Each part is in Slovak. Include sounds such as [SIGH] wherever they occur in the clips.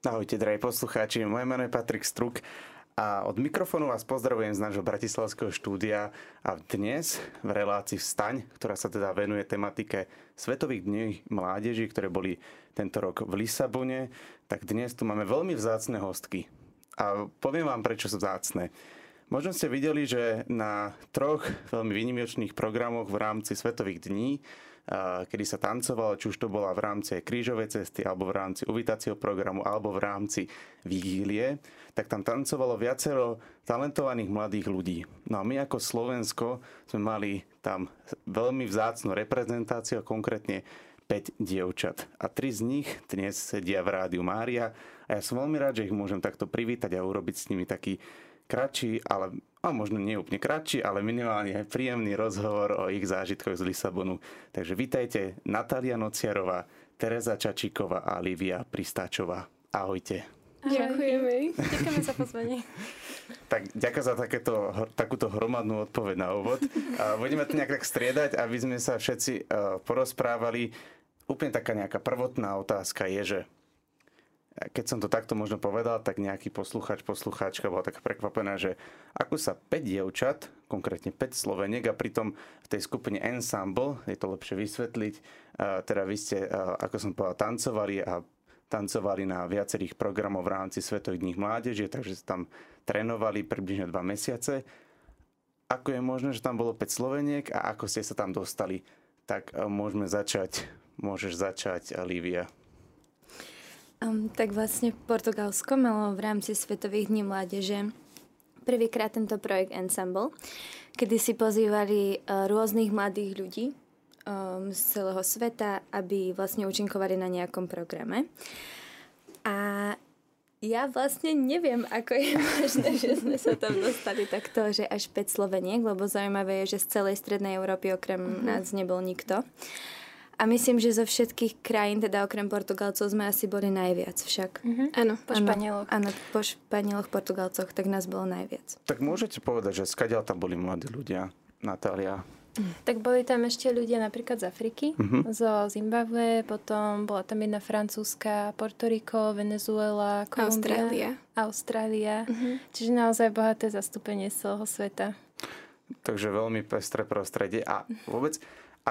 Ahojte, drahí poslucháči, moje meno je Patrik Struk a od mikrofónu vás pozdravujem z nášho bratislavského štúdia a dnes v relácii Vstaň, ktorá sa teda venuje tematike Svetových dní mládeži, ktoré boli tento rok v Lisabone, tak dnes tu máme veľmi vzácne hostky. A poviem vám, prečo sú vzácne. Možno ste videli, že na troch veľmi výnimočných programoch v rámci Svetových dní kedy sa tancovalo, či už to bola v rámci krížovej cesty, alebo v rámci uvitacieho programu, alebo v rámci vigílie, tak tam tancovalo viacero talentovaných mladých ľudí. No a my ako Slovensko sme mali tam veľmi vzácnu reprezentáciu, konkrétne 5 dievčat. A tri z nich dnes sedia v Rádiu Mária a ja som veľmi rád, že ich môžem takto privítať a urobiť s nimi taký kratší, ale a možno nie úplne kratší, ale minimálne príjemný rozhovor o ich zážitkoch z Lisabonu. Takže vítajte Natália Nociarová, Tereza Čačíková a Lívia Pristáčová. Ahojte. Ďakujeme. Ďakujeme za pozvanie. Tak ďakujem za takéto, takúto hromadnú odpoveď na úvod. Budeme to nejak tak striedať, aby sme sa všetci porozprávali. Úplne taká nejaká prvotná otázka je, že keď som to takto možno povedal, tak nejaký posluchač, poslucháčka bola taká prekvapená, že ako sa 5 dievčat, konkrétne 5 Sloveniek a pritom v tej skupine Ensemble, je to lepšie vysvetliť, teda vy ste, ako som povedal, tancovali a tancovali na viacerých programoch v rámci Svetových dní mládeže, takže sa tam trénovali približne 2 mesiace. Ako je možné, že tam bolo 5 Sloveniek a ako ste sa tam dostali? Tak môžeme začať, môžeš začať, Lívia. Um, tak vlastne Portugalsko malo v rámci Svetových dní mládeže prvýkrát tento projekt Ensemble, kedy si pozývali uh, rôznych mladých ľudí um, z celého sveta, aby vlastne účinkovali na nejakom programe. A ja vlastne neviem, ako je [LAUGHS] možné, že sme sa tam dostali takto, že až 5 Sloveniek, lebo zaujímavé je, že z celej Strednej Európy okrem mm-hmm. nás nebol nikto. A myslím, že zo všetkých krajín, teda okrem Portugalcov, sme asi boli najviac však. Mm-hmm. Áno, po Španieloch. Áno, po Španieloch, Portugalcoch, tak nás bolo najviac. Tak môžete povedať, že skadiaľ tam boli mladí ľudia, Natália? Tak boli tam ešte ľudia napríklad z Afriky, uh-huh. zo Zimbabwe, potom bola tam jedna francúzska, Portoriko, Venezuela, Kolumbia, Austrália. Austrália. Uh-huh. Čiže naozaj bohaté zastúpenie z celého sveta. Takže veľmi pestré prostredie. A vôbec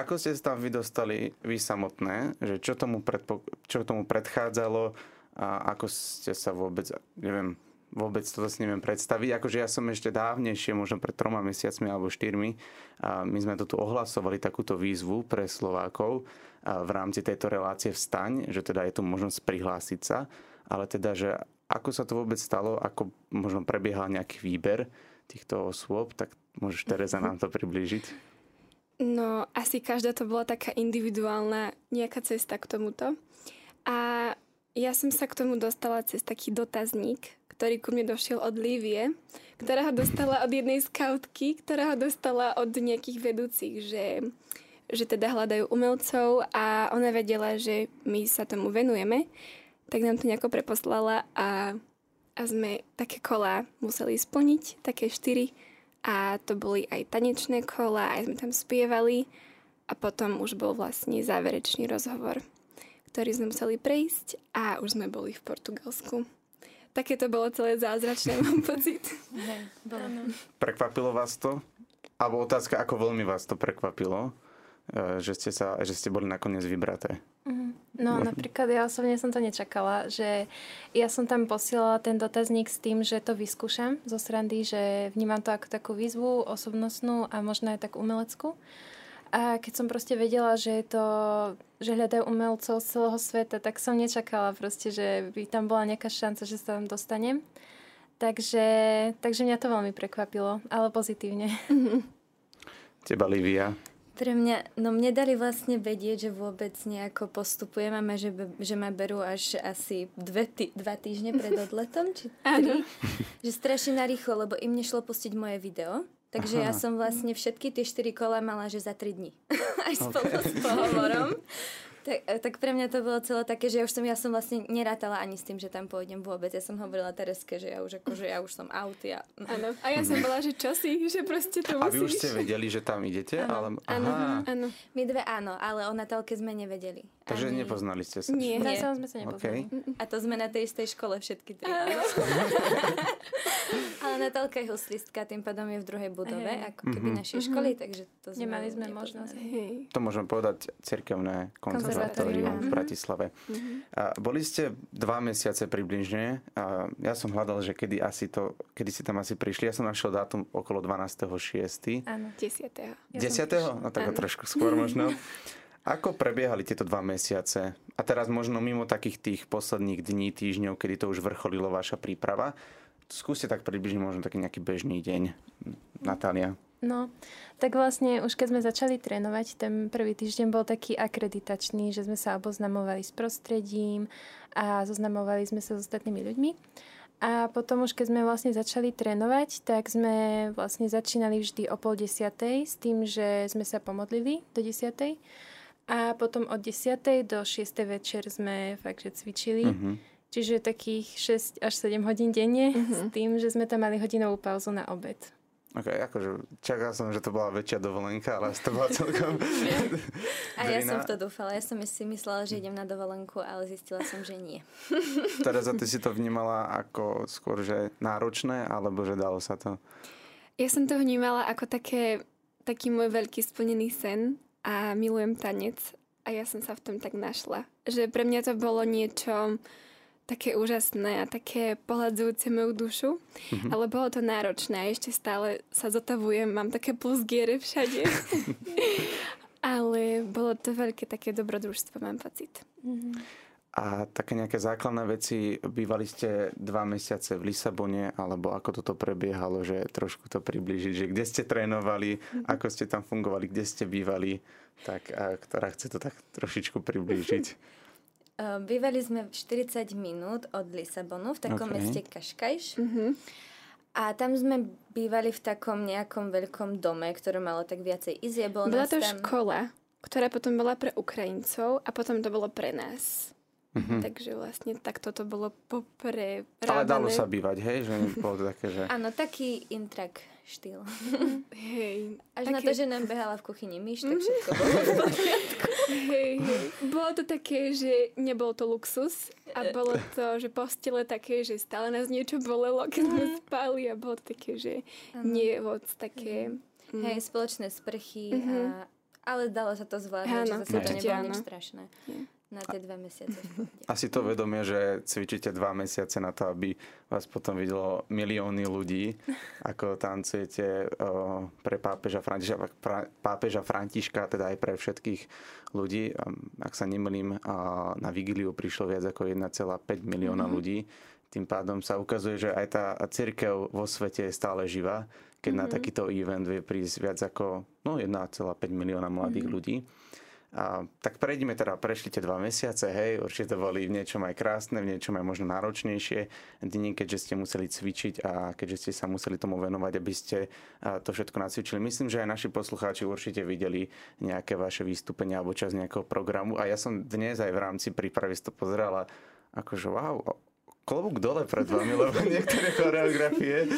ako ste sa tam vy dostali vy samotné? Že čo, tomu predpo, čo tomu predchádzalo a ako ste sa vôbec, neviem, vôbec to si neviem predstaviť. Akože ja som ešte dávnejšie, možno pred troma mesiacmi alebo štyrmi, a my sme to tu ohlasovali takúto výzvu pre Slovákov v rámci tejto relácie Vstaň, že teda je tu možnosť prihlásiť sa, ale teda, že ako sa to vôbec stalo, ako možno prebiehal nejaký výber týchto osôb, tak môžeš Tereza nám to priblížiť. No, asi každá to bola taká individuálna nejaká cesta k tomuto. A ja som sa k tomu dostala cez taký dotazník, ktorý ku mne došiel od Lívie, ktorá ho dostala od jednej skautky, ktorá ho dostala od nejakých vedúcich, že, že teda hľadajú umelcov a ona vedela, že my sa tomu venujeme, tak nám to nejako preposlala a, a sme také kola museli splniť, také štyri a to boli aj tanečné kola, aj sme tam spievali a potom už bol vlastne záverečný rozhovor, ktorý sme museli prejsť a už sme boli v Portugalsku. Také to bolo celé zázračné, mám [LAUGHS] pocit. Prekvapilo vás to? Alebo otázka, ako veľmi vás to prekvapilo, e, že ste, sa, že ste boli nakoniec vybraté? Mm-hmm. No napríklad ja osobne som to nečakala, že ja som tam posielala ten dotazník s tým, že to vyskúšam zo srandy, že vnímam to ako takú výzvu osobnostnú a možno aj tak umeleckú. A keď som proste vedela, že je to, že hľadajú umelcov z celého sveta, tak som nečakala proste, že by tam bola nejaká šanca, že sa tam dostanem. Takže, takže mňa to veľmi prekvapilo, ale pozitívne. [LAUGHS] Teba, Livia? Pre mňa, no mne dali vlastne vedieť, že vôbec nejako postupujem a že, že ma berú až asi dve tý, dva týždne pred [LAUGHS] odletom, či tri. že strašne narýchlo, lebo im nešlo pustiť moje video. Takže Aha. ja som vlastne všetky tie štyri kola mala, že za tri dní. [LAUGHS] Aj spolu okay. s pohovorom. Tak, e, tak pre mňa to bolo celé také, že ja už som, ja som vlastne nerátala ani s tým, že tam pôjdem vôbec. Ja som hovorila Tereske, že ja už akože ja už som out. Ja... Áno. A ja som bola, že čo si, že proste to musíš. A vy už ste vedeli, že tam idete? Áno, ale... áno, áno. My dve áno, ale o Natálke sme nevedeli. Takže ani... nepoznali ste sa? Nie. Nie. sme sa nepoznali. Okay. A to sme na tej istej škole všetky tri. [LAUGHS] ale Natálka je huslistka, tým pádom je v druhej budove, hey. ako keby mm-hmm. našej školy, takže to sme Nemali sme možnosť. To môžem povedať cirkevné konzervatórium v Bratislave. Mm-hmm. A boli ste dva mesiace približne. A ja som hľadal, že kedy, asi to, kedy si tam asi prišli. Ja som našiel dátum okolo 12.6. Áno, 10. Ja 10. No tak trošku skôr možno. [LAUGHS] Ako prebiehali tieto dva mesiace? A teraz možno mimo takých tých posledných dní, týždňov, kedy to už vrcholilo vaša príprava. Skúste tak približne možno taký nejaký bežný deň. Natália. No, tak vlastne už keď sme začali trénovať, ten prvý týždeň bol taký akreditačný, že sme sa oboznamovali s prostredím a zoznamovali sme sa s ostatnými ľuďmi. A potom už keď sme vlastne začali trénovať, tak sme vlastne začínali vždy o pol desiatej s tým, že sme sa pomodlili do desiatej. A potom od desiatej do šiestej večer sme fakt, že cvičili. Mm-hmm. Čiže takých 6 až 7 hodín denne mm-hmm. s tým, že sme tam mali hodinovú pauzu na obed. Ok, akože čakal som, že to bola väčšia dovolenka, ale to bola celkom... a ja som v to dúfala. Ja som si myslela, že idem na dovolenku, ale zistila som, že nie. [LAUGHS] Tereza, ty si to vnímala ako skôr, že náročné, alebo že dalo sa to? Ja som to vnímala ako také, taký môj veľký splnený sen a milujem tanec. A ja som sa v tom tak našla. Že pre mňa to bolo niečo také úžasné a také pohľadzujúce moju dušu, mm-hmm. ale bolo to náročné a ešte stále sa zotavujem, mám také plusgiere všade. [LAUGHS] ale bolo to veľké také dobrodružstvo, mám pocit. Mm-hmm. A také nejaké základné veci, bývali ste dva mesiace v Lisabone, alebo ako toto prebiehalo, že trošku to približiť, že kde ste trénovali, mm-hmm. ako ste tam fungovali, kde ste bývali, tak a ktorá chce to tak trošičku priblížiť. [LAUGHS] Ehm, bývali sme 40 minút od Lisabonu v takom okay. meste Kaškajš. Mm-hmm. A tam sme bývali v takom nejakom veľkom dome, ktoré malo tak viacej izie. Bol bola to tam... škola, ktorá potom bola pre Ukrajincov a potom to bolo pre nás. Mm-hmm. Takže vlastne takto to bolo popre. Ale dalo sa bývať, hej? Že bolo to také, že... Áno, taký intrak štýl. Hej. Až také... na to, že nám behala v kuchyni myš, tak mhm. všetko bolo v poriadku. [LAUGHS] Hej, hej. Bolo to také, že nebol to luxus a bolo to, že postele také, že stále nás niečo bolelo, keď sme mhm. spali a bolo to také, že nie moc také... Mm. Hej, spoločné sprchy, mm-hmm. a, ale dalo sa to zvládnuť, že zase to nebolo nič strašné. Yeah na tie dva mesiace. Asi to vedomie, že cvičíte dva mesiace na to, aby vás potom videlo milióny ľudí, ako tancujete pre pápeža Františka, pápeža Františka, teda aj pre všetkých ľudí. Ak sa nemýlim, na Vigiliu prišlo viac ako 1,5 milióna mm-hmm. ľudí. Tým pádom sa ukazuje, že aj tá církev vo svete je stále živá, keď mm-hmm. na takýto event vie prísť viac ako no, 1,5 milióna mladých mm-hmm. ľudí. A, tak prejdime teda, prešli tie dva mesiace, hej, určite to boli v niečom aj krásne, v niečom aj možno náročnejšie dni, keďže ste museli cvičiť a keďže ste sa museli tomu venovať, aby ste to všetko nacvičili. Myslím, že aj naši poslucháči určite videli nejaké vaše vystúpenia alebo čas nejakého programu a ja som dnes aj v rámci prípravy to pozerala akože wow, klobúk dole pred vami, lebo [LAUGHS] niektoré choreografie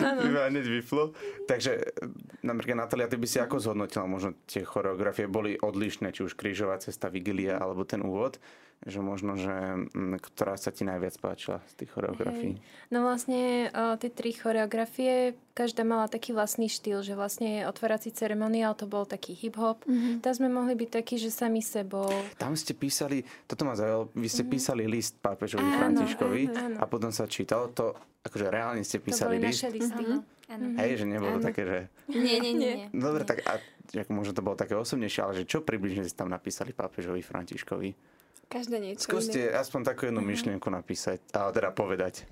by ma hneď vyflo. Takže napríklad Natalia, ty by si ako zhodnotila možno tie choreografie? Boli odlišné, či už krížová cesta, vigilia alebo ten úvod? Že možno, že mm, ktorá sa ti najviac páčila z tých choreografií? Hej. No vlastne o, tie tri choreografie, každá mala taký vlastný štýl, že vlastne otvárací ceremoniál to bol taký hip-hop. Mm-hmm. Tam sme mohli byť takí, že sami sebou. Tam ste písali, toto ma zaujalo, vy ste mm-hmm. písali list pápežovi áno, Františkovi áno, áno. a potom sa čítalo to, akože reálne ste písali to boli list. naše listy. Mm-hmm. Hej, že nebolo áno. také, že... Nie, nie, nie. Dobre, nie. tak a možno to bolo také osobnejšie, ale že čo približne ste tam napísali pápežovi Františkovi? Každé niečo Skúste iné. aspoň takú jednu uh-huh. myšlienku napísať, a teda povedať.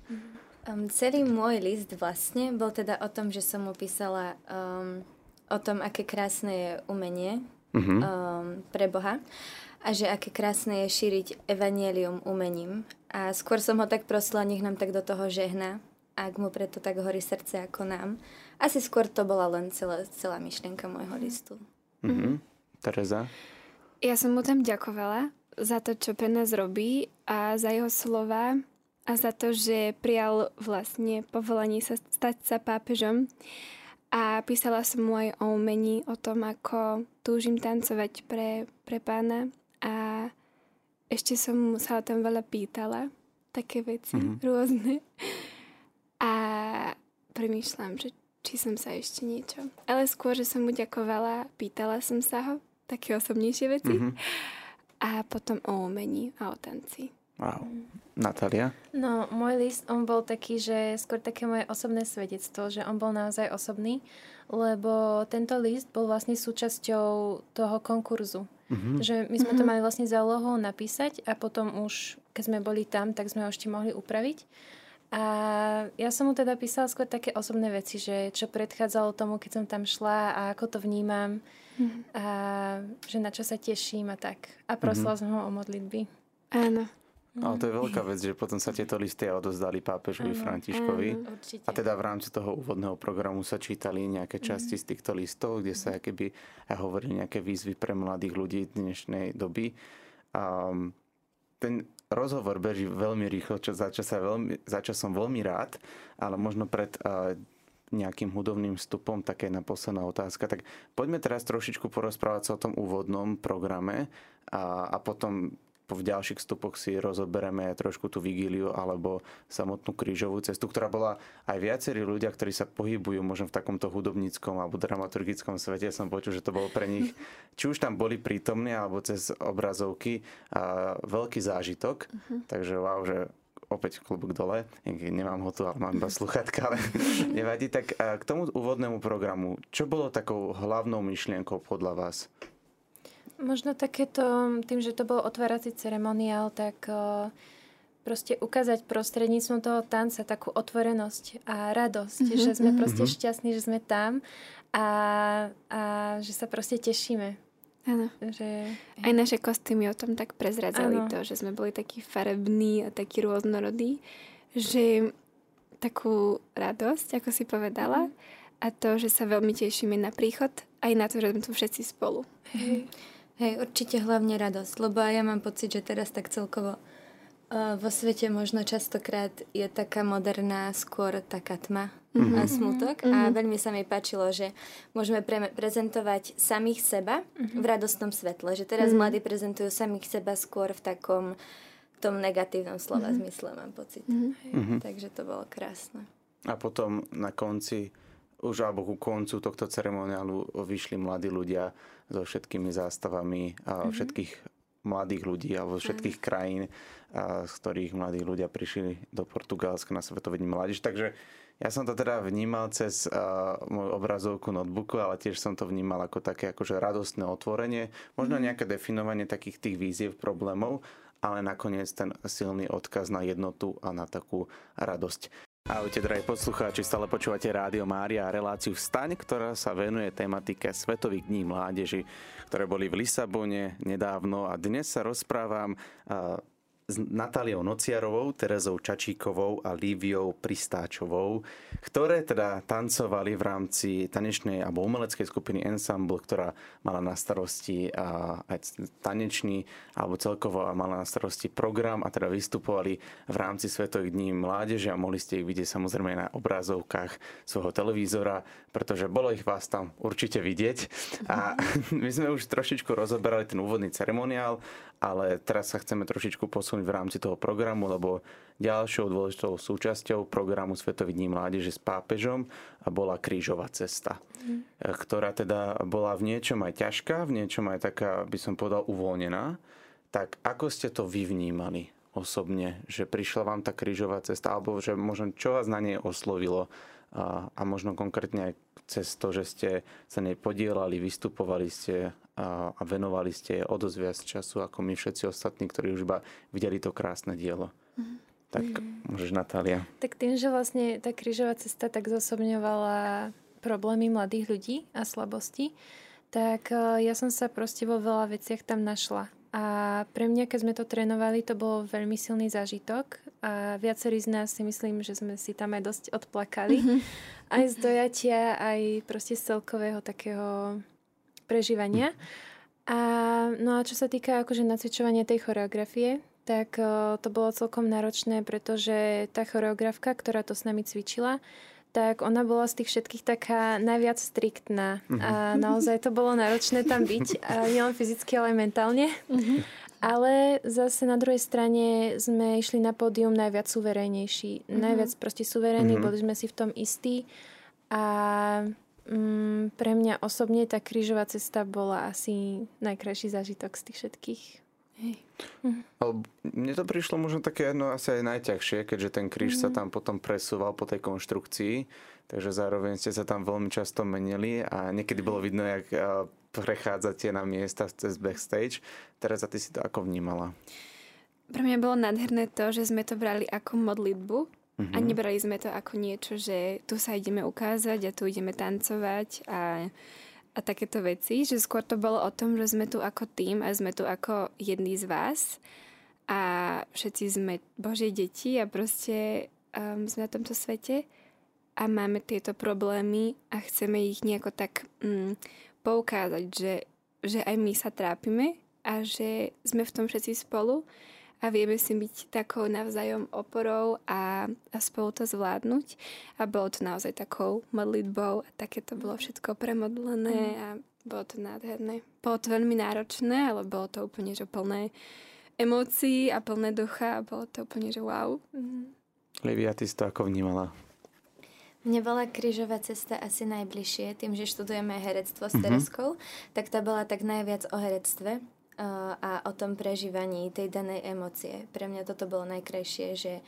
Um, celý môj list vlastne bol teda o tom, že som mu písala um, o tom, aké krásne je umenie uh-huh. um, pre Boha a že aké krásne je šíriť evanielium umením. A skôr som ho tak prosila, nech nám tak do toho žehna, ak mu preto tak horí srdce ako nám. Asi skôr to bola len celá, celá myšlienka môjho listu. Uh-huh. Tereza? Ja som mu tam ďakovala za to, čo pre nás robí a za jeho slova a za to, že prijal vlastne povolanie sa stať sa pápežom. A písala som mu aj o umení, o tom, ako túžim tancovať pre, pre pána. A ešte som sa o tom veľa pýtala, také veci mm-hmm. rôzne. A premýšľam, že či som sa ešte niečo. Ale skôr, že som mu ďakovala, pýtala som sa ho, také osobnejšie veci. Mm-hmm. A potom o umení a o tanci. Wow. Natália? No, môj list, on bol taký, že skôr také moje osobné svedectvo, že on bol naozaj osobný, lebo tento list bol vlastne súčasťou toho konkurzu. Mm-hmm. Že my sme mm-hmm. to mali vlastne za úlohou napísať a potom už, keď sme boli tam, tak sme ho ešte mohli upraviť. A ja som mu teda písala skôr také osobné veci, že čo predchádzalo tomu, keď som tam šla a ako to vnímam mm-hmm. a že na čo sa teším a tak. A prosila mm-hmm. som ho o modlitby. Áno. Ale to je veľká vec, že potom sa tieto listy odozdali pápežovi ano, Františkovi. Ano, a teda v rámci toho úvodného programu sa čítali nejaké časti z týchto listov, kde sa keby hovorili nejaké výzvy pre mladých ľudí dnešnej doby. A ten rozhovor beží veľmi rýchlo, čo, za, čo sa veľmi, za čo som veľmi rád, ale možno pred uh, nejakým hudobným vstupom, také na posledná otázka. Tak poďme teraz trošičku porozprávať sa o tom úvodnom programe a, a potom v ďalších vstupoch si rozoberieme trošku tú vigíliu alebo samotnú krížovú cestu, ktorá bola aj viacerí ľudia, ktorí sa pohybujú možno v takomto hudobníckom alebo dramaturgickom svete. Som počul, že to bolo pre nich, [LAUGHS] či už tam boli prítomní alebo cez obrazovky, a veľký zážitok. Uh-huh. Takže wow, že opäť klubok dole, nemám ho tu, ale mám iba sluchatka, ale [LAUGHS] nevadí. Tak k tomu úvodnému programu, čo bolo takou hlavnou myšlienkou podľa vás? Možno takéto, tým, že to bol otvárací ceremoniál, tak proste ukázať prostredníctvom toho tanca takú otvorenosť a radosť, mm-hmm. že sme proste mm-hmm. šťastní, že sme tam a, a že sa proste tešíme. Áno. Že... Aj naše kostýmy o tom tak prezradzali ano. to, že sme boli takí farební a takí rôznorodí, že takú radosť, ako si povedala, mm. a to, že sa veľmi tešíme na príchod, aj na to, že sme tu všetci spolu. Hej. Hej, určite hlavne radosť, lebo ja mám pocit, že teraz tak celkovo uh, vo svete možno častokrát je taká moderná skôr taká tma mm-hmm. a smutok mm-hmm. a veľmi sa mi páčilo, že môžeme pre- prezentovať samých seba mm-hmm. v radostnom svetle, že teraz mm-hmm. mladí prezentujú samých seba skôr v takom tom negatívnom slova mm-hmm. zmysle, mám pocit. Mm-hmm. Takže to bolo krásne. A potom na konci už alebo ku koncu tohto ceremoniálu vyšli mladí ľudia so všetkými zástavami a mm-hmm. všetkých mladých ľudí alebo všetkých krajín, a, z ktorých mladí ľudia prišli do Portugalska na Svetový mládež. Takže ja som to teda vnímal cez uh, moju obrazovku notebooku, ale tiež som to vnímal ako také akože radostné otvorenie, možno mhm. nejaké definovanie takých tých víziev, problémov, ale nakoniec ten silný odkaz na jednotu a na takú radosť. Ahojte, drahí poslucháči, stále počúvate Rádio Mária a reláciu Vstaň, ktorá sa venuje tematike Svetových dní mládeži, ktoré boli v Lisabone nedávno a dnes sa rozprávam s Natáliou Nociarovou, Terezou Čačíkovou a Líviou Pristáčovou, ktoré teda tancovali v rámci tanečnej alebo umeleckej skupiny Ensemble, ktorá mala na starosti aj tanečný alebo celkovo mala na starosti program a teda vystupovali v rámci Svetových dní mládeže a mohli ste ich vidieť samozrejme na obrazovkách svojho televízora, pretože bolo ich vás tam určite vidieť. A [LAUGHS] my sme už trošičku rozoberali ten úvodný ceremoniál ale teraz sa chceme trošičku posunúť v rámci toho programu, lebo ďalšou dôležitou súčasťou programu Svetový dní mládeže s pápežom bola krížová cesta, mm. ktorá teda bola v niečom aj ťažká, v niečom aj taká, by som povedal, uvoľnená. Tak ako ste to vy vnímali osobne, že prišla vám tá krížová cesta, alebo že možno čo vás na nej oslovilo a, a možno konkrétne aj cez to, že ste sa nej podielali, vystupovali ste a, a venovali ste o dosť viac času ako my všetci ostatní, ktorí už iba videli to krásne dielo. Mm. Tak mm. môžeš, Natália. Tak tým, že vlastne tá krížová cesta tak zosobňovala problémy mladých ľudí a slabosti, tak e, ja som sa proste vo veľa veciach tam našla. A pre mňa, keď sme to trénovali, to bolo veľmi silný zážitok a viacerí z nás si myslím, že sme si tam aj dosť odplakali. Mm-hmm. Aj z dojatia, aj proste z celkového takého prežívania. A, no a čo sa týka akože nacvičovania tej choreografie, tak uh, to bolo celkom náročné, pretože tá choreografka, ktorá to s nami cvičila, tak ona bola z tých všetkých taká najviac striktná. Uh-huh. A naozaj to bolo náročné tam byť, nielen fyzicky, ale aj mentálne. Uh-huh. Ale zase na druhej strane sme išli na pódium najviac suverénejší. Uh-huh. Najviac proste suverénni, uh-huh. boli sme si v tom istí. A mm, pre mňa osobne tá krížová cesta bola asi najkrajší zážitok z tých všetkých. Mhm. Mne to prišlo možno také no, asi aj najťažšie, keďže ten kríž mm. sa mhm. tam potom presúval po tej konštrukcii, takže zároveň ste sa tam veľmi často menili a niekedy bolo vidno, jak prechádzate na miesta cez backstage. Teraz a ty si to ako vnímala? Pre mňa bolo nádherné to, že sme to brali ako modlitbu, Mm-hmm. A nebrali sme to ako niečo, že tu sa ideme ukázať a tu ideme tancovať a, a takéto veci. Že skôr to bolo o tom, že sme tu ako tým a sme tu ako jedný z vás a všetci sme Božie deti a proste um, sme na tomto svete a máme tieto problémy a chceme ich nejako tak um, poukázať, že, že aj my sa trápime a že sme v tom všetci spolu a vieme si byť takou navzájom oporou a, a spolu to zvládnuť. A bolo to naozaj takou modlitbou a také to bolo všetko premodlené mm. a bolo to nádherné. Bolo to veľmi náročné, ale bolo to úplne že plné emócií a plné ducha a bolo to úplne že wow. Mm. Livia, ty si to ako vnímala? Mne bola krížová cesta asi najbližšie, tým, že študujeme herectvo s mm-hmm. Tereskou, tak tá bola tak najviac o herectve a o tom prežívaní tej danej emócie. Pre mňa toto bolo najkrajšie, že,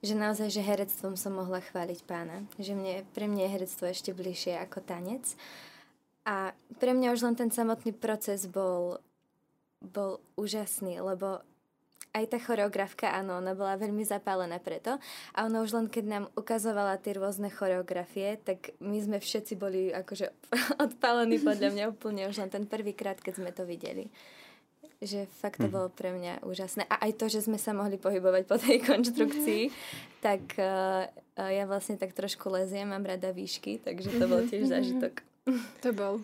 že naozaj, že herectvom som mohla chváliť pána. Že mne, pre mňa je herectvo ešte bližšie ako tanec. A pre mňa už len ten samotný proces bol, bol úžasný, lebo aj tá choreografka, áno, ona bola veľmi zapálená preto. A ona už len keď nám ukazovala tie rôzne choreografie, tak my sme všetci boli akože [LAUGHS] odpálení podľa mňa úplne už len ten prvýkrát, keď sme to videli že fakt to mm. bolo pre mňa úžasné. A aj to, že sme sa mohli pohybovať po tej [LAUGHS] konštrukcii, tak uh, ja vlastne tak trošku leziem, mám rada výšky, takže to bol tiež zážitok. To bol.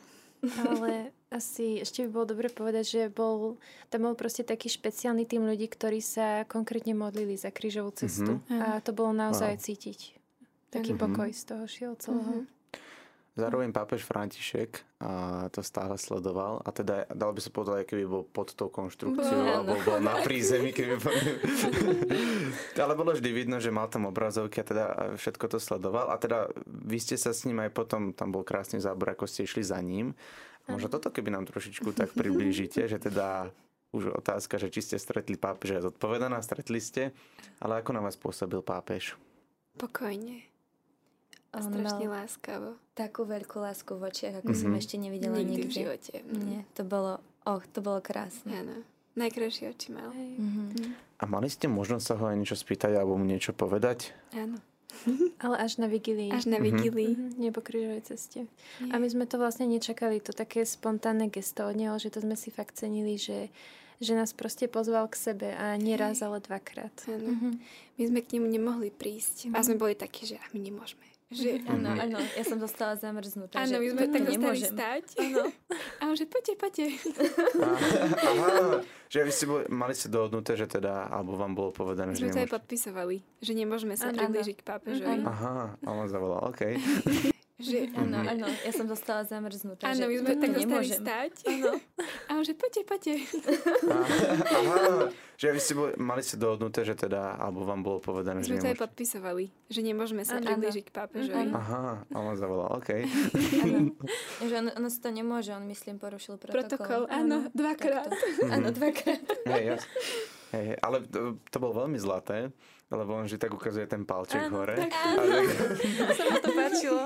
Ale asi ešte by bolo dobre povedať, že bol, tam bol proste taký špeciálny tým ľudí, ktorí sa konkrétne modlili za krížovú cestu. Mm-hmm. A to bolo naozaj wow. cítiť. Taký mm-hmm. pokoj z toho šiel celého. Mm-hmm. Zároveň pápež František a to stále sledoval a teda dal by sa povedať, keby bol pod tou konštrukciou no, alebo bol na prízemí, keby bol... [LAUGHS] Ale bolo vždy vidno, že mal tam obrazovky a teda všetko to sledoval a teda vy ste sa s ním aj potom, tam bol krásny zábor, ako ste išli za ním. A možno toto keby nám trošičku tak priblížite, že teda už otázka, že či ste stretli pápeža zodpovedaná, stretli ste, ale ako na vás pôsobil pápež? Pokojne. A strašne láskavo. Takú veľkú lásku v očiach, ako mm-hmm. som ešte nevidela nikdy. nikdy. v živote. Nie, to bolo, oh, to bolo krásne. Áno. Najkrajšie oči mal. Mm-hmm. A mali ste možnosť sa ho aj niečo spýtať alebo mu niečo povedať? Áno. [LAUGHS] Ale až na vigílii. Až na vigílii. Mm-hmm. Nie po krížovej ceste. Nie. A my sme to vlastne nečakali. To také spontánne gesto od neho, že to sme si fakt cenili, že že nás proste pozval k sebe a nie raz, ale dvakrát. Mm-hmm. My sme k nemu nemohli prísť. Mm-hmm. A sme boli takí, že a my nemôžeme. Že, áno, áno, ja som dostala zamrznutá. Áno, my sme tak dostali stať. Áno. [LAUGHS] A on že poďte, poďte. Aha, že vy ste boli, mali ste dohodnuté, že teda, alebo vám bolo povedané, že sme to aj podpisovali, že nemôžeme sa priblížiť k pápežovi. Aha, a on zavolal, OK. [LAUGHS] Že, áno, áno, ja som dostala zamrznutá. Áno, my sme tak dostali stať. Áno. A on že poďte, poďte. Aha, že vy ste boli, mali ste dohodnuté, že teda, alebo vám bolo povedané, že sme to aj podpisovali, že nemôžeme sa priblížiť k pápežovi. Aha, a on zavolal, OK. Áno, že on, on si to nemôže, on myslím porušil protokol. Protokol, áno, dvakrát. Áno, dvakrát. Hej, jasne. Hej, ale to, to bolo veľmi zlaté, lebo on že tak ukazuje ten palček áno, hore. Tak, áno. Tak... [LAUGHS] sa to páčilo.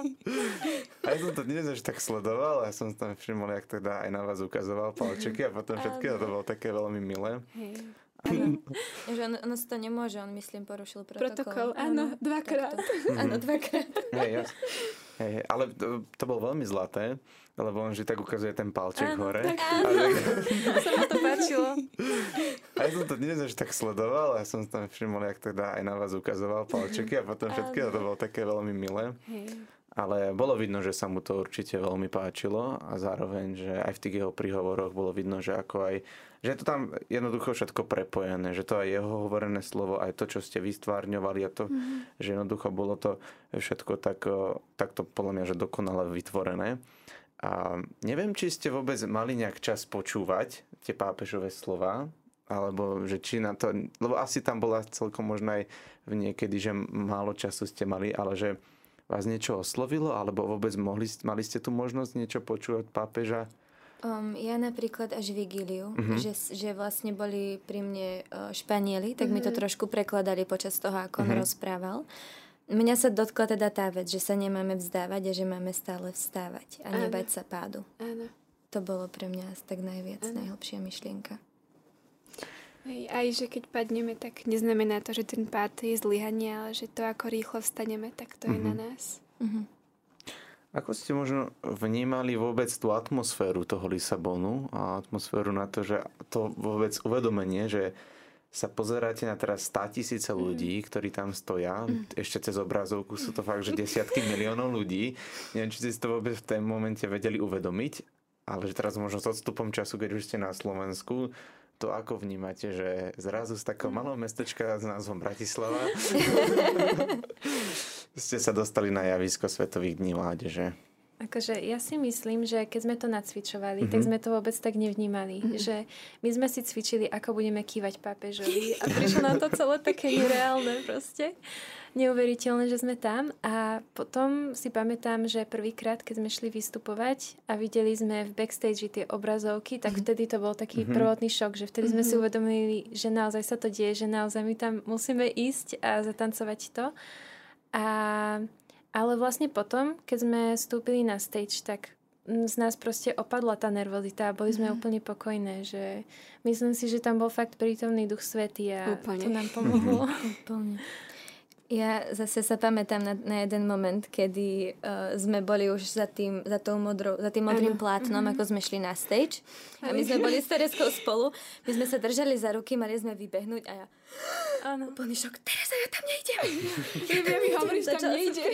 A ja som to dnes až tak sledoval a ja som tam všimol, jak teda aj na vás ukazoval palčeky a potom všetky a to bolo také veľmi milé. Hej. Áno. [LAUGHS] že on, on si to nemôže, on myslím porušil protokol. Protokol, áno, dvakrát. Áno, dvakrát. Hej, jasne. Hej, ale to, to bolo veľmi zlaté, lebo on že tak ukazuje ten palček áno, hore. Tak, áno. Tak... [LAUGHS] sa ma to páčilo. A ja som to dnes až tak sledoval a som tam všimol, jak teda aj na vás ukazoval palčeky a potom všetky a to bolo také veľmi milé. Hej. ale bolo vidno, že sa mu to určite veľmi páčilo a zároveň, že aj v tých jeho príhovoroch bolo vidno, že ako aj že je to tam jednoducho všetko prepojené, že to aj jeho hovorené slovo, aj to, čo ste vystvárňovali a to, mm-hmm. že jednoducho bolo to všetko tak, takto podľa mňa, že dokonale vytvorené. A neviem, či ste vôbec mali nejak čas počúvať tie pápežové slova, alebo že či na to, lebo asi tam bola celkom možno aj v niekedy, že málo času ste mali, ale že vás niečo oslovilo, alebo vôbec mohli, mali ste tu možnosť niečo počúvať pápeža? Um, ja napríklad až vigíliu, uh-huh. že, že vlastne boli pri mne uh, Španieli, tak uh-huh. mi to mhm. trošku prekladali počas toho, ako uh-huh. on mhm. rozprával. Mňa sa dotkla teda tá vec, že sa nemáme vzdávať a že máme stále vstávať a nebať sa pádu. Áno. To bolo pre mňa asi tak najviac, Áno. najhlbšia myšlienka. Aj, aj, že keď padneme, tak neznamená to, že ten pád je zlyhanie, ale že to, ako rýchlo vstaneme, tak to mm-hmm. je na mhm. nás. Mm-hmm. Ako ste možno vnímali vôbec tú atmosféru toho Lisabonu a atmosféru na to, že to vôbec uvedomenie, že sa pozeráte na teraz 100 tisíce mhm. ľudí, mm. ktorí tam stoja, mm. ešte cez obrazovku sú to fakt, že desiatky miliónov ľudí. Neviem, či ste to vôbec v tom momente vedeli uvedomiť, ale že teraz možno s odstupom času, keď už ste na Slovensku, to ako vnímate, že zrazu z takého malého mestečka s názvom Bratislava [LAUGHS] [LAUGHS] ste sa dostali na javisko Svetových dní mládeže? Akože ja si myslím, že keď sme to nacvičovali, mm-hmm. tak sme to vôbec tak nevnímali. Mm-hmm. Že my sme si cvičili, ako budeme kývať pápežovi [LAUGHS] a prišlo nám to celé také nereálne proste neuveriteľné, že sme tam a potom si pamätám, že prvýkrát, keď sme šli vystupovať a videli sme v backstage tie obrazovky, tak mm-hmm. vtedy to bol taký mm-hmm. prvotný šok, že vtedy mm-hmm. sme si mhm. uvedomili, že naozaj sa to deje, že naozaj my tam musíme ísť a zatancovať to. A, ale vlastne potom, keď sme vstúpili na stage, tak z nás proste opadla tá nervozita a boli sme mm. úplne pokojné, že myslím si, že tam bol fakt prítomný duch svety a úplne. to nám [LAUGHS] pomohlo. úplne. Ja zase sa pamätám na, na jeden moment, kedy uh, sme boli už za tým, za, tou modrou, za tým modrým plátnom, mm-hmm. ako sme šli na stage. A my sme boli s Tereskou spolu. My sme sa držali za ruky, mali sme vybehnúť a ja... Áno. Úplný šok. Teresa, ja tam nejdem. [LAUGHS] Ja mi hovoríš, tam nejdem.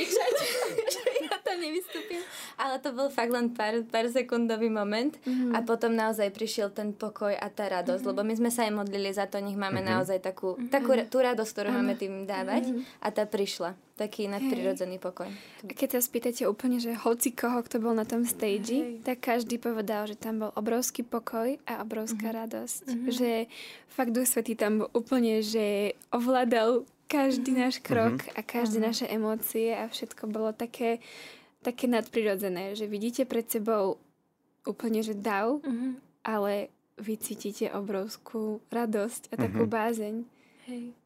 [LAUGHS] ja tam nevystúpim. Ale to bol fakt len pár, pár sekundový moment mm-hmm. a potom naozaj prišiel ten pokoj a tá radosť, mm-hmm. lebo my sme sa aj modlili za to, nech máme mm-hmm. naozaj takú, mm-hmm. takú tú radosť, ktorú mm-hmm. máme tým dávať. Mm-hmm a tá prišla. Taký nadprirodzený pokoj. A keď sa spýtate úplne, že hoci koho, kto bol na tom stage, Hej. tak každý povedal, že tam bol obrovský pokoj a obrovská mm-hmm. radosť. Mm-hmm. Že fakt Duch Svetý tam bol úplne, že ovládal každý mm-hmm. náš krok mm-hmm. a každé mm-hmm. naše emócie a všetko bolo také, také nadprirodzené, že vidíte pred sebou úplne, že dav, mm-hmm. ale vy cítite obrovskú radosť a takú mm-hmm. bázeň. Hej.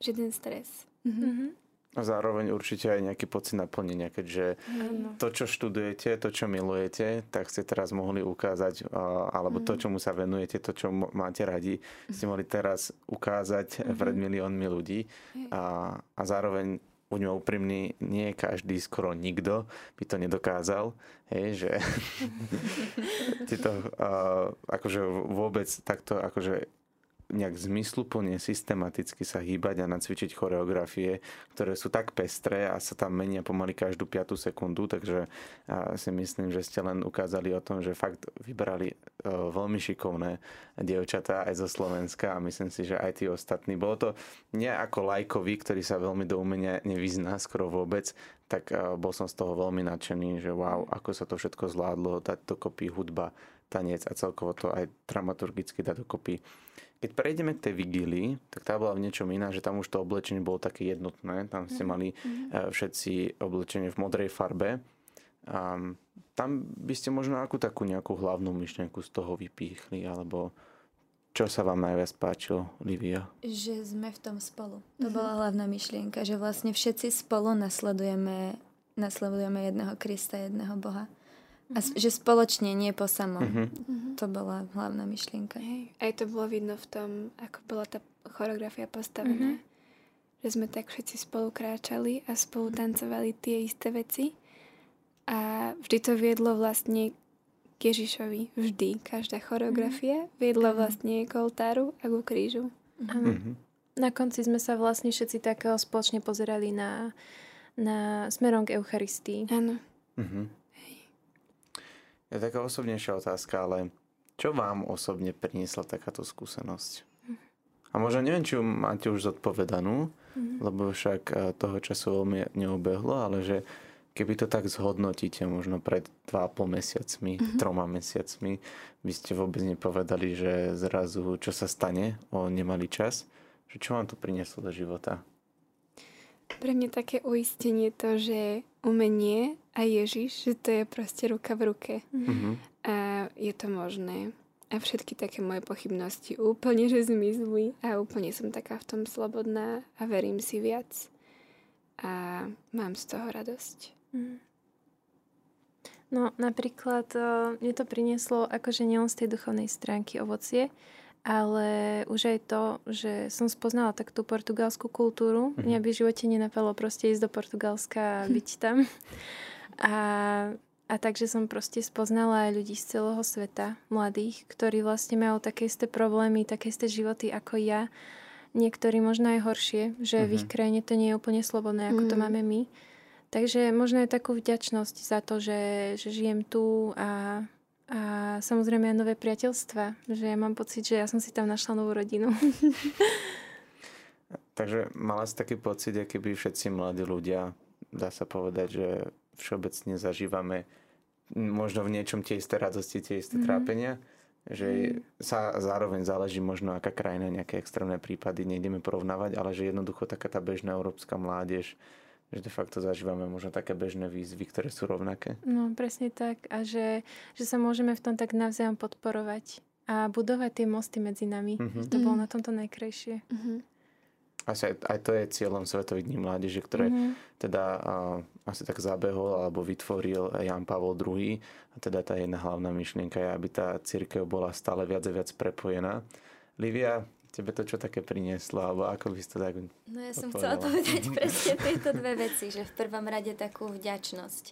Žiaden stres. Mm-hmm. A zároveň určite aj nejaký pocit naplnenia, keďže mm. to, čo študujete, to, čo milujete, tak ste teraz mohli ukázať, alebo to, čomu sa venujete, to, čo máte radi, ste mohli teraz ukázať mm-hmm. pred miliónmi ľudí. A, a zároveň buďme úprimní, nie každý, skoro nikto by to nedokázal, hej, že [LAUGHS] [LAUGHS] tieto, uh, akože vôbec takto, akože nejak zmysluplne, systematicky sa hýbať a nacvičiť choreografie, ktoré sú tak pestré a sa tam menia pomaly každú piatú sekundu, takže si myslím, že ste len ukázali o tom, že fakt vybrali e, veľmi šikovné dievčatá aj zo Slovenska a myslím si, že aj tí ostatní. Bolo to nie ako lajkovi, ktorý sa veľmi do umenia nevyzná skoro vôbec, tak e, bol som z toho veľmi nadšený, že wow, ako sa to všetko zvládlo, dať dokopy hudba, tanec a celkovo to aj dramaturgicky dať dokopy keď prejdeme k tej vigílii, tak tá bola v niečom iná, že tam už to oblečenie bolo také jednotné. Tam ste mhm. mali mm-hmm. všetci oblečenie v modrej farbe. A tam by ste možno akú takú nejakú hlavnú myšlienku z toho vypíchli, alebo čo sa vám najviac páčilo, Livia? Že sme v tom spolu. To mm-hmm. bola hlavná myšlienka, že vlastne všetci spolu nasledujeme, nasledujeme jedného Krista, jedného Boha. A že spoločne, nie po samom. Mm-hmm. To bola hlavná myšlienka. Hej. Aj to bolo vidno v tom, ako bola tá choreografia postavená. Mm-hmm. Že sme tak všetci spolu kráčali a spolu tancovali tie isté veci. A vždy to viedlo vlastne k Ježišovi. Vždy. Každá choreografia mm-hmm. viedla vlastne k oltáru a ku krížu. Mm-hmm. Na konci sme sa vlastne všetci takého spoločne pozerali na na smerom k Eucharistii. Áno. Uh-huh. Je taká osobnejšia otázka, ale čo vám osobne priniesla takáto skúsenosť? A možno neviem, či ju máte už zodpovedanú, mm-hmm. lebo však eh, toho času veľmi neobehlo, ale že keby to tak zhodnotíte možno pred 2,5 mesiacmi, mm-hmm. troma mesiacmi, by ste vôbec nepovedali, že zrazu čo sa stane o nemalý čas, že čo vám to prinieslo do života? Pre mňa také uistenie to, že umenie a Ježiš, že to je proste ruka v ruke. Mm-hmm. A je to možné a všetky také moje pochybnosti úplne, že zmizli a úplne som taká v tom slobodná a verím si viac a mám z toho radosť. Mm. No napríklad uh, mne to prinieslo akože nielen z tej duchovnej stránky ovocie, ale už aj to, že som spoznala tak tú portugalskú kultúru. Mm-hmm. Mňa by v živote nenapadlo proste ísť do Portugalska a [LAUGHS] byť tam. A a takže som proste spoznala aj ľudí z celého sveta, mladých, ktorí vlastne majú také isté problémy, také isté životy ako ja. Niektorí možno aj horšie, že uh-huh. v ich mhm. krajine to nie je úplne slobodné, ako uh-huh. to mhm. máme my. Takže možno aj takú vďačnosť za to, že, že žijem tu a, a samozrejme aj nové priateľstva. Že ja mám pocit, že ja som si tam našla novú rodinu. [LAUGHS] Takže mala si taký pocit, keby všetci mladí ľudia, dá sa povedať, že všeobecne zažívame možno v niečom tie isté radosti, tie isté mm. trápenia, že mm. sa zároveň záleží možno aká krajina, nejaké extrémne prípady, nejdeme porovnávať, ale že jednoducho taká tá bežná európska mládež, že de facto zažívame možno také bežné výzvy, ktoré sú rovnaké. No, presne tak. A že, že sa môžeme v tom tak navzájom podporovať a budovať tie mosty medzi nami. Mm-hmm. To bolo na tomto najkrajšie. Mm-hmm asi aj, aj to je cieľom Svetových dní mládeže, ktoré mm-hmm. teda uh, asi tak zabehol alebo vytvoril Jan Pavol II. A teda tá jedna hlavná myšlienka je, aby tá církev bola stále viac a viac prepojená. Livia, tebe to čo také prinieslo, alebo ako by si to tak No ja som chcela povedať [LAUGHS] presne tieto dve veci, že v prvom rade takú vďačnosť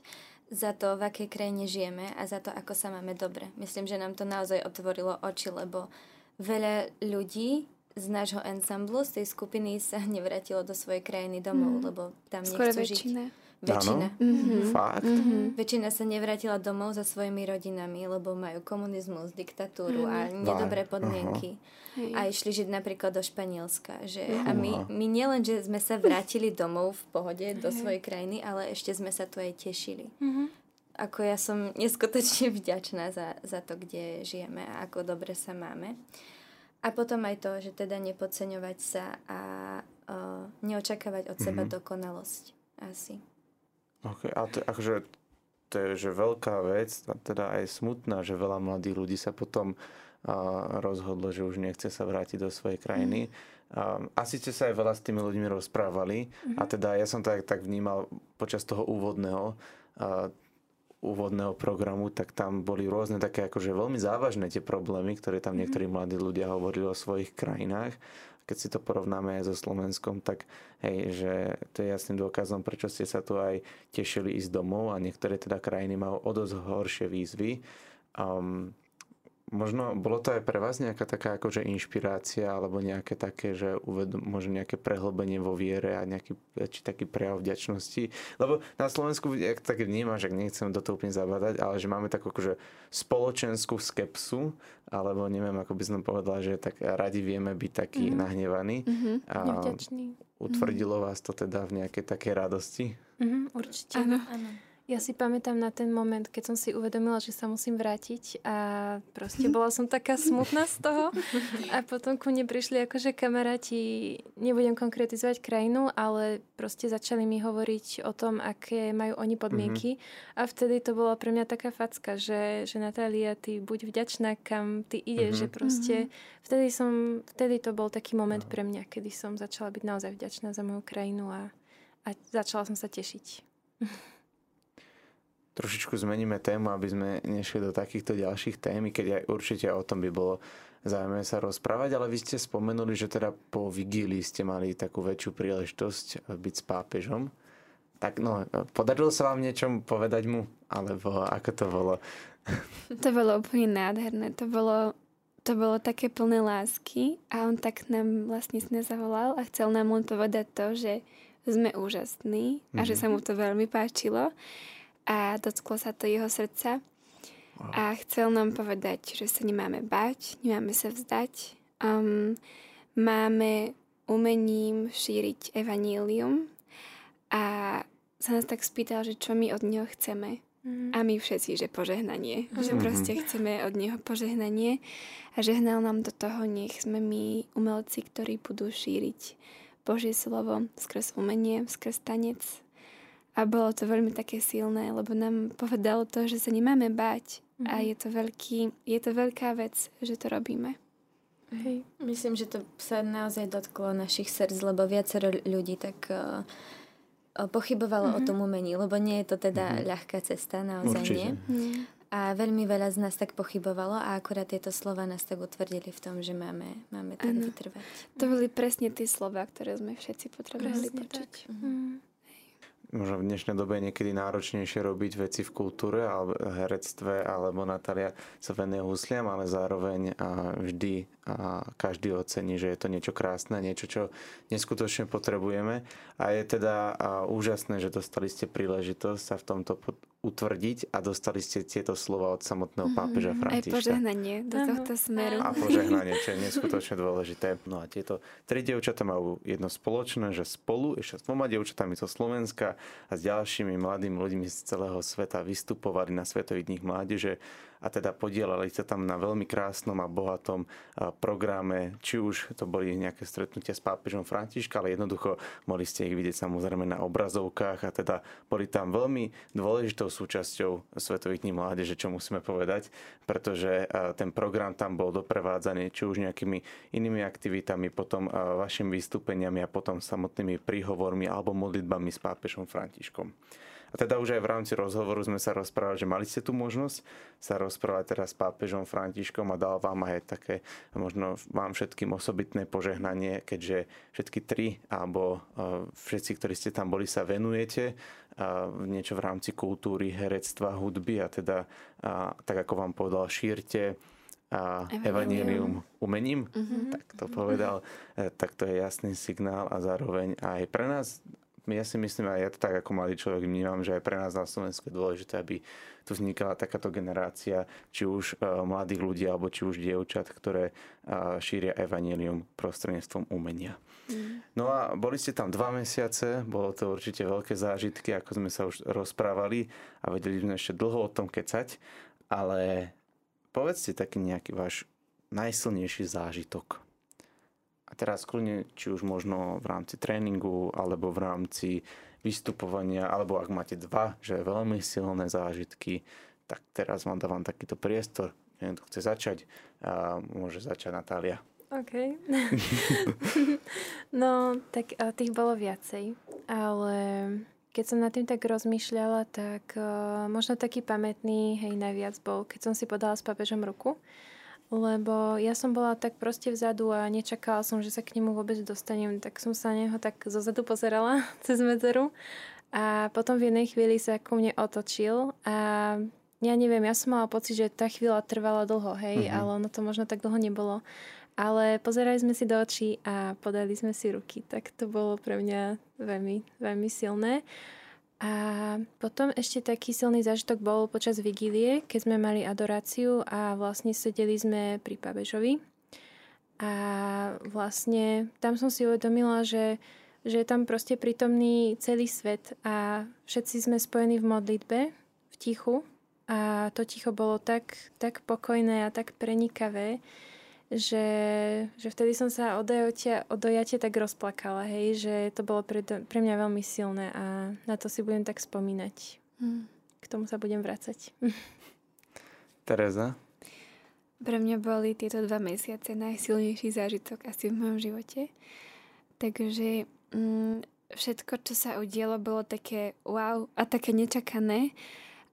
za to, v akej krajine žijeme a za to, ako sa máme dobre. Myslím, že nám to naozaj otvorilo oči, lebo veľa ľudí z nášho ensemblu, z tej skupiny sa [LAUGHS] nevrátilo do svojej krajiny domov, mm. lebo tam Skoro nechcú väčšina. žiť. Väčšina. Mm-hmm. Fakt? Mm-hmm. Väčšina sa nevrátila domov za svojimi rodinami, lebo majú komunizmus, diktatúru mm. a nedobré podmienky. Uh-huh. A išli žiť napríklad do Španielska. Že, uh-huh. A my, my nielen, že sme sa vrátili domov v pohode do svojej krajiny, ale ešte sme sa tu aj tešili. Uh-huh. Ako ja som neskutočne [LAUGHS] vďačná za, za to, kde žijeme a ako dobre sa máme. A potom aj to, že teda nepodceňovať sa a uh, neočakávať od seba mm-hmm. dokonalosť. Asi. Ok, a to, akože, to je že veľká vec, teda aj smutná, že veľa mladých ľudí sa potom uh, rozhodlo, že už nechce sa vrátiť do svojej krajiny. Mm. asi ste sa aj veľa s tými ľuďmi rozprávali mm-hmm. a teda ja som tak, tak vnímal počas toho úvodného uh, úvodného programu, tak tam boli rôzne také akože veľmi závažné tie problémy, ktoré tam mhm. niektorí mladí ľudia hovorili o svojich krajinách. Keď si to porovnáme aj so Slovenskom, tak hej, že to je jasným dôkazom, prečo ste sa tu aj tešili ísť domov a niektoré teda krajiny majú o dosť horšie výzvy. Um, možno bolo to aj pre vás nejaká taká akože inšpirácia alebo nejaké také, že uvedom, možno nejaké prehlbenie vo viere a nejaký či taký prejav vďačnosti. Lebo na Slovensku, jak tak vnímam, že nechcem do toho úplne zabadať, ale že máme takú akože spoločenskú skepsu, alebo neviem, ako by som povedala, že tak radi vieme byť taký mm-hmm. nahnevaní. Mm-hmm. A utvrdilo mm-hmm. vás to teda v nejakej takej radosti? Mm-hmm, určite. Áno. Ja si pamätám na ten moment, keď som si uvedomila, že sa musím vrátiť a proste [LAUGHS] bola som taká smutná z toho. A potom ku mne prišli akože kamaráti, nebudem konkretizovať krajinu, ale proste začali mi hovoriť o tom, aké majú oni podmienky. Mm-hmm. A vtedy to bola pre mňa taká facka, že, že Natália, ty buď vďačná, kam ty ideš, mm-hmm. že proste mm-hmm. vtedy som, vtedy to bol taký moment pre mňa, kedy som začala byť naozaj vďačná za moju krajinu a, a začala som sa tešiť. [LAUGHS] trošičku zmeníme tému, aby sme nešli do takýchto ďalších tém, keď aj určite o tom by bolo zaujímavé sa rozprávať, ale vy ste spomenuli, že teda po vigílii ste mali takú väčšiu príležitosť byť s pápežom. Tak no, podarilo sa vám niečom povedať mu? Alebo ako to bolo? [LAUGHS] To bolo úplne nádherné. To bolo, to bolo také plné lásky a on tak nám vlastne zavolal a chcel nám len povedať to, že sme úžasní a že sa mu to veľmi páčilo a dotklo sa to jeho srdca. A chcel nám povedať, že sa nemáme báť, nemáme sa vzdať. Um, máme umením šíriť evanílium a sa nás tak spýtal, že čo my od neho chceme. Mm. A my všetci, že požehnanie. Mm. Že proste chceme od neho požehnanie a žehnal nám do toho, nech sme my umelci, ktorí budú šíriť Božie slovo skrz umenie, skrz tanec. A bolo to veľmi také silné, lebo nám povedalo to, že sa nemáme báť. Mm. A mhm. je to, veľký, je to veľká vec, že to robíme. Hej. Myslím, že to sa naozaj dotklo našich srdc, lebo viacero ľudí tak uh, pochybovalo mm-hmm. o mhm. tom umení, lebo nie je to teda mm-hmm. ľahká cesta, naozaj Určite. nie. A veľmi veľa z nás tak pochybovalo a akurát tieto slova nás tak utvrdili v tom, že máme, máme tak vytrvať. To boli presne tie slova, ktoré sme všetci potrebovali počuť. Mm možno v dnešnej dobe niekedy náročnejšie robiť veci v kultúre alebo herectve, alebo Natália sa venuje husliam, ale zároveň vždy a každý ocení, že je to niečo krásne, niečo, čo neskutočne potrebujeme. A je teda úžasné, že dostali ste príležitosť sa v tomto utvrdiť a dostali ste tieto slova od samotného mhm, pápeža Františka. Aj požehnanie do tohto smeru. A požehnanie, čo je neskutočne dôležité. No a tieto tri dievčatá majú jedno spoločné, že spolu ešte s dvoma dievčatami zo Slovenska a s ďalšími mladými ľuďmi z celého sveta vystupovali na Svetových dních mládeže a teda podielali sa tam na veľmi krásnom a bohatom programe, či už to boli nejaké stretnutia s pápežom Františka, ale jednoducho mohli ste ich vidieť samozrejme na obrazovkách a teda boli tam veľmi dôležitou súčasťou Svetových dní mládeže, čo musíme povedať, pretože ten program tam bol doprevádzaný či už nejakými inými aktivitami, potom vašimi vystúpeniami a potom samotnými príhovormi alebo modlitbami s pápežom Františkom. A teda už aj v rámci rozhovoru sme sa rozprávali, že mali ste tu možnosť sa rozprávať teraz s pápežom Františkom a dal vám aj také, možno vám všetkým osobitné požehnanie, keďže všetky tri, alebo e, všetci, ktorí ste tam boli, sa venujete a e, niečo v rámci kultúry, herectva, hudby a teda, a, tak ako vám povedal, šírte a evanílium umením, mm-hmm. tak to povedal, mm-hmm. tak to je jasný signál a zároveň aj pre nás ja si myslím, aj ja to tak ako mladý človek vnímam, že aj pre nás na Slovensku je dôležité, aby tu vznikala takáto generácia, či už uh, mladých ľudí, alebo či už dievčat, ktoré uh, šíria evanílium prostredníctvom umenia. Mm. No a boli ste tam dva mesiace, bolo to určite veľké zážitky, ako sme sa už rozprávali a vedeli sme ešte dlho o tom kecať, ale povedzte taký nejaký váš najsilnejší zážitok a teraz kľudne, či už možno v rámci tréningu, alebo v rámci vystupovania, alebo ak máte dva, že veľmi silné zážitky, tak teraz vám dávam takýto priestor. Neviem, kto chce začať. A môže začať Natália. OK. [LAUGHS] no, tak tých bolo viacej. Ale keď som nad tým tak rozmýšľala, tak uh, možno taký pamätný, hej, najviac bol, keď som si podala s papežom ruku lebo ja som bola tak proste vzadu a nečakala som, že sa k nemu vôbec dostanem, tak som sa na neho tak zozadu pozerala [LAUGHS] cez medzeru a potom v jednej chvíli sa ku mne otočil a ja neviem, ja som mala pocit, že tá chvíľa trvala dlho, hej, mm-hmm. ale ono to možno tak dlho nebolo. Ale pozerali sme si do očí a podali sme si ruky, tak to bolo pre mňa veľmi, veľmi silné. A potom ešte taký silný zážitok bol počas vigílie, keď sme mali adoráciu a vlastne sedeli sme pri pabežovi. A vlastne tam som si uvedomila, že, že je tam proste prítomný celý svet a všetci sme spojení v modlitbe, v tichu. A to ticho bolo tak, tak pokojné a tak prenikavé, že, že vtedy som sa o dojate, o dojate tak rozplakala, hej, že to bolo pre, pre mňa veľmi silné a na to si budem tak spomínať. Hmm. K tomu sa budem vrácať. Tereza? Pre mňa boli tieto dva mesiace najsilnejší zážitok asi v mojom živote. Takže mm, všetko, čo sa udialo, bolo také wow a také nečakané,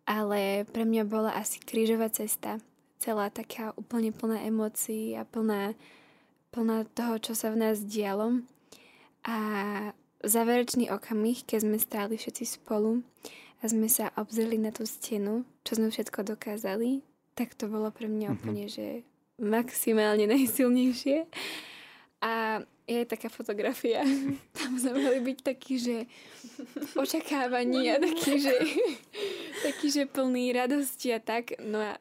ale pre mňa bola asi krížová cesta celá taká úplne plná emócií a plná, plná toho, čo sa v nás dialo. A záverečný okamih, keď sme stáli všetci spolu a sme sa obzreli na tú stenu, čo sme všetko dokázali, tak to bolo pre mňa mm-hmm. úplne, že maximálne najsilnejšie. A je taká fotografia. [LAUGHS] Tam sme mali byť taký, že očakávaní a taký, že, [LAUGHS] taký, že plný radosti a tak. No a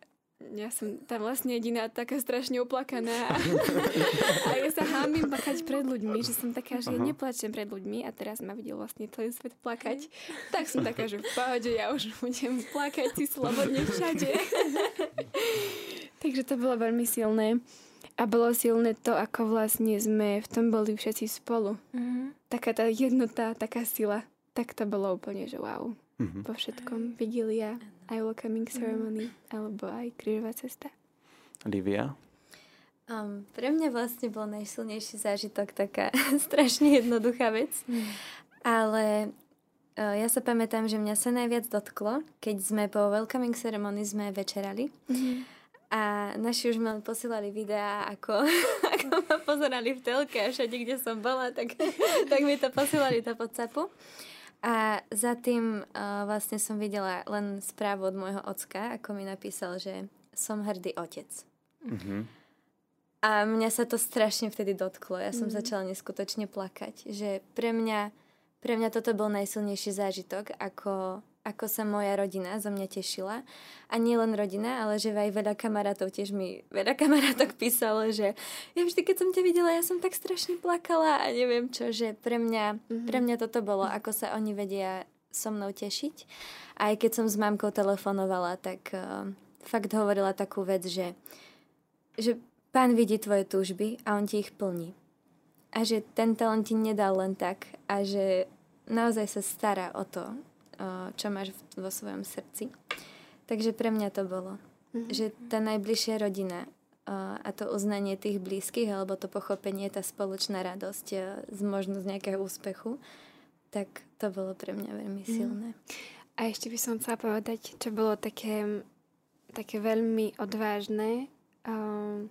ja som tam vlastne jediná taká strašne uplakaná a, [LAUGHS] a ja sa hámim plakať pred ľuďmi, že som taká, že ja neplačem pred ľuďmi a teraz ma videl vlastne celý svet plakať. Tak som taká, že v pohode, ja už budem plakať si slobodne všade. [LAUGHS] Takže to bolo veľmi silné. A bolo silné to, ako vlastne sme v tom boli všetci spolu. Mm-hmm. Taká tá jednota, taká sila. Tak to bolo úplne, že wow. Mm-hmm. Po všetkom. Vigilia, aj welcoming ceremony, mm-hmm. alebo aj krížová cesta. Livia? Um, pre mňa vlastne bol najsilnejší zážitok taká [LAUGHS] strašne jednoduchá vec. Mm. Ale uh, ja sa pamätám, že mňa sa najviac dotklo, keď sme po welcoming ceremony sme večerali. Mm-hmm. A naši už ma posielali videá, ako, [LAUGHS] ako ma pozerali v telke a všade, kde som bola, tak, [LAUGHS] tak mi to posielali to Whatsappu. A za tým uh, vlastne som videla len správu od môjho ocka, ako mi napísal, že som hrdý otec. Mm-hmm. A mňa sa to strašne vtedy dotklo. Ja som mm. začala neskutočne plakať. Že pre mňa, pre mňa toto bol najsilnejší zážitok, ako ako sa moja rodina zo mňa tešila. A nie len rodina, ale že aj veľa kamarátov, tiež mi veľa kamarátok písalo, že ja vždy, keď som ťa videla, ja som tak strašne plakala a neviem čo, že pre mňa, mm-hmm. pre mňa toto bolo, ako sa oni vedia so mnou tešiť. Aj keď som s mamkou telefonovala, tak uh, fakt hovorila takú vec, že, že pán vidí tvoje túžby a on ti ich plní. A že ten talent ti nedal len tak a že naozaj sa stará o to, čo máš vo svojom srdci. Takže pre mňa to bolo. Mm-hmm. Že tá najbližšia rodina a to uznanie tých blízkych alebo to pochopenie, tá spoločná radosť z možnosť nejakého úspechu, tak to bolo pre mňa veľmi mhm. silné. Mm. A ešte by som chcela povedať, čo bolo také, také veľmi odvážne, um,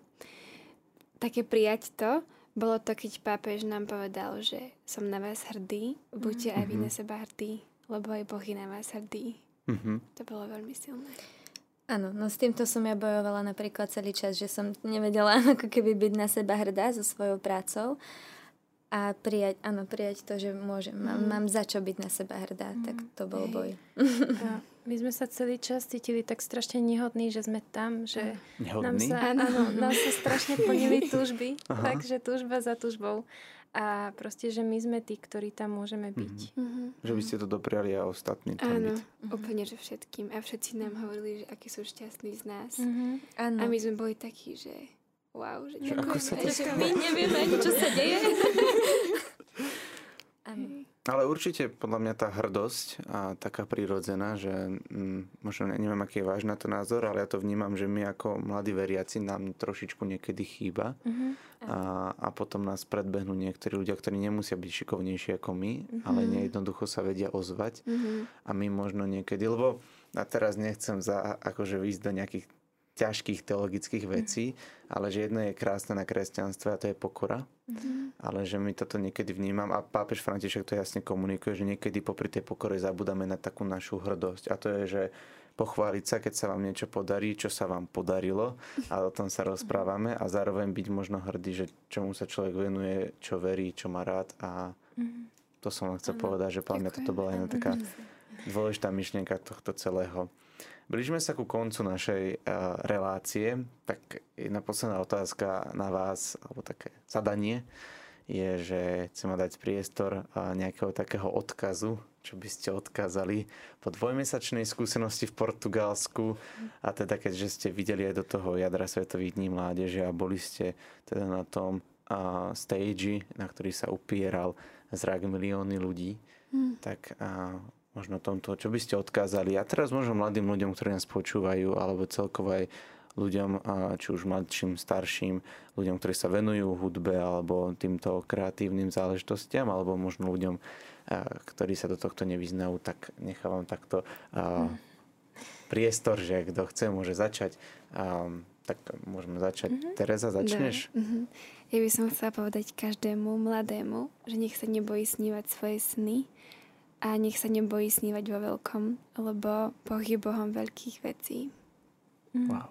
také prijať to, bolo to, keď pápež nám povedal, že som na vás hrdý, buďte mm. aj vy na mhm. seba hrdí lebo aj Boh je na vás hrdý. Mm-hmm. To bolo veľmi silné. Áno, no s týmto som ja bojovala napríklad celý čas, že som nevedela [LAUGHS] ako keby byť na seba hrdá so svojou prácou a prijať, áno, prijať to, že môžem, mám, mm. mám za čo byť na seba hrdá, mm. tak to bol Hej. boj. [LAUGHS] A my sme sa celý čas cítili tak strašne nehodní, že sme tam, že nehodný? nám sa, áno, nám sa strašne plnili túžby, takže túžba za túžbou. A proste, že my sme tí, ktorí tam môžeme mhm. byť. Mm-hmm. Že by ste to dopriali a ostatní tam Áno, byť. Mm-hmm. úplne, že všetkým. A všetci nám hovorili, že akí sú šťastní z nás. Mm-hmm. A my sme boli takí, že wow, že, že ako sa to že my nevieme ani, čo sa deje. [LAUGHS] Ale určite podľa mňa tá hrdosť a taká prírodzená, že mm, možno neviem, aký je váš na to názor, ale ja to vnímam, že my ako mladí veriaci nám trošičku niekedy chýba mm-hmm. a, a potom nás predbehnú niektorí ľudia, ktorí nemusia byť šikovnejší ako my, mm-hmm. ale nejednoducho sa vedia ozvať mm-hmm. a my možno niekedy, lebo a teraz nechcem za, akože výjsť do nejakých ťažkých teologických mhm. vecí, ale že jedno je krásne na kresťanstve a to je pokora. Mm-hmm. Ale že my toto niekedy vnímam a pápež František to jasne komunikuje, že niekedy popri tej pokore zabudáme na takú našu hrdosť. A to je, že pochváliť sa, keď sa vám niečo podarí, čo sa vám podarilo a o tom sa rozprávame a zároveň byť možno hrdý, že čomu sa človek venuje, čo verí, čo má rád a mhm. to som vám chcel ano. povedať, že podľa mňa toto bola jedna taká dôležitá myšlienka tohto celého. Blížime sa ku koncu našej uh, relácie, tak jedna posledná otázka na vás, alebo také zadanie, je, že chcem dať priestor uh, nejakého takého odkazu, čo by ste odkázali po dvojmesačnej skúsenosti v Portugalsku a teda keďže ste videli aj do toho jadra Svetových dní mládeže a boli ste teda na tom uh, stage, na ktorý sa upieral zrak milióny ľudí, hmm. tak uh, možno tomto, čo by ste odkázali. A teraz možno mladým ľuďom, ktorí nás počúvajú, alebo celkovo aj ľuďom, či už mladším, starším, ľuďom, ktorí sa venujú hudbe alebo týmto kreatívnym záležitostiam, alebo možno ľuďom, ktorí sa do tohto nevyznajú, tak nechávam takto priestor, že kto chce, môže začať. Tak môžeme začať. Mm-hmm. Tereza, začneš? Mm-hmm. Ja by som chcela povedať každému mladému, že nech sa nebojí snívať svoje sny, a nech sa nebojí snívať vo veľkom, lebo Boh je Bohom veľkých vecí. Mm. Wow.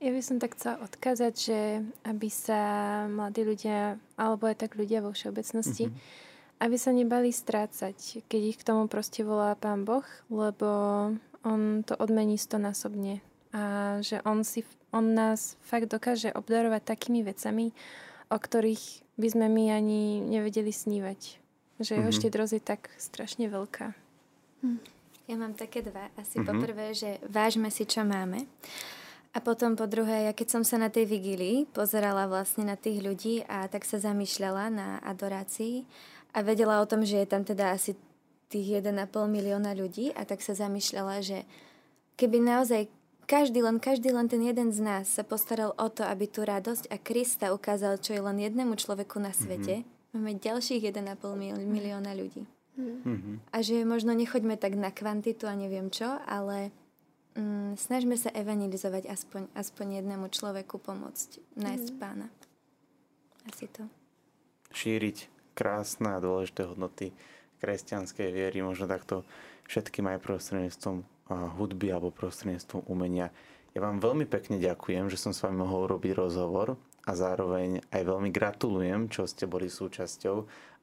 Ja by som tak chcela odkázať, že aby sa mladí ľudia, alebo aj tak ľudia vo všeobecnosti, mm-hmm. aby sa nebali strácať, keď ich k tomu proste volá Pán Boh, lebo On to odmení stonásobne. A že On, si, on nás fakt dokáže obdarovať takými vecami, o ktorých by sme my ani nevedeli snívať. Že jeho mm-hmm. štedrosť je tak strašne veľká. Hm. Ja mám také dva. Asi mm-hmm. poprvé, že vážme si, čo máme. A potom po druhé, ja keď som sa na tej vigílii pozerala vlastne na tých ľudí a tak sa zamýšľala na adorácii a vedela o tom, že je tam teda asi tých 1,5 milióna ľudí a tak sa zamýšľala, že keby naozaj každý len, každý len ten jeden z nás sa postaral o to, aby tú radosť a Krista ukázal, čo je len jednému človeku na svete, mm-hmm. Máme ďalších 1,5 milióna ľudí. Mm-hmm. A že možno nechoďme tak na kvantitu a neviem čo, ale mm, snažme sa evangelizovať aspoň, aspoň jednému človeku pomôcť nájsť mm. pána. Asi to. Šíriť krásne a dôležité hodnoty kresťanskej viery, možno takto všetkým aj prostredníctvom hudby alebo prostredníctvom umenia. Ja vám veľmi pekne ďakujem, že som s vami mohol robiť rozhovor a zároveň aj veľmi gratulujem, čo ste boli súčasťou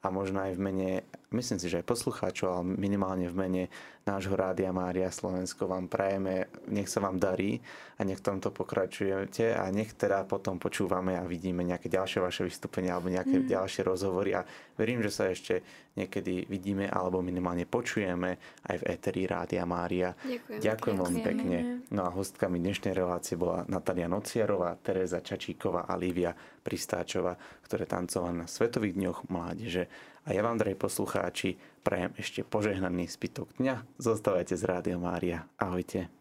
a možno aj v mene, myslím si, že aj poslucháčov, ale minimálne v mene nášho Rádia Mária Slovensko vám prajeme, nech sa vám darí a nech v tomto pokračujete a nech teda potom počúvame a vidíme nejaké ďalšie vaše vystúpenia alebo nejaké mm. ďalšie rozhovory a verím, že sa ešte niekedy vidíme alebo minimálne počujeme aj v Eteri Rádia Mária. Ďakujem. Ďakujem veľmi pekne. No a hostkami dnešnej relácie bola Natalia Nociarová, Teresa Čačíková a Lívia Pristáčová, ktoré tancovali na Svetových dňoch mládeže. A ja vám, drahí poslucháči, prajem ešte požehnaný zbytok dňa. Zostávajte z Rádio Mária. Ahojte.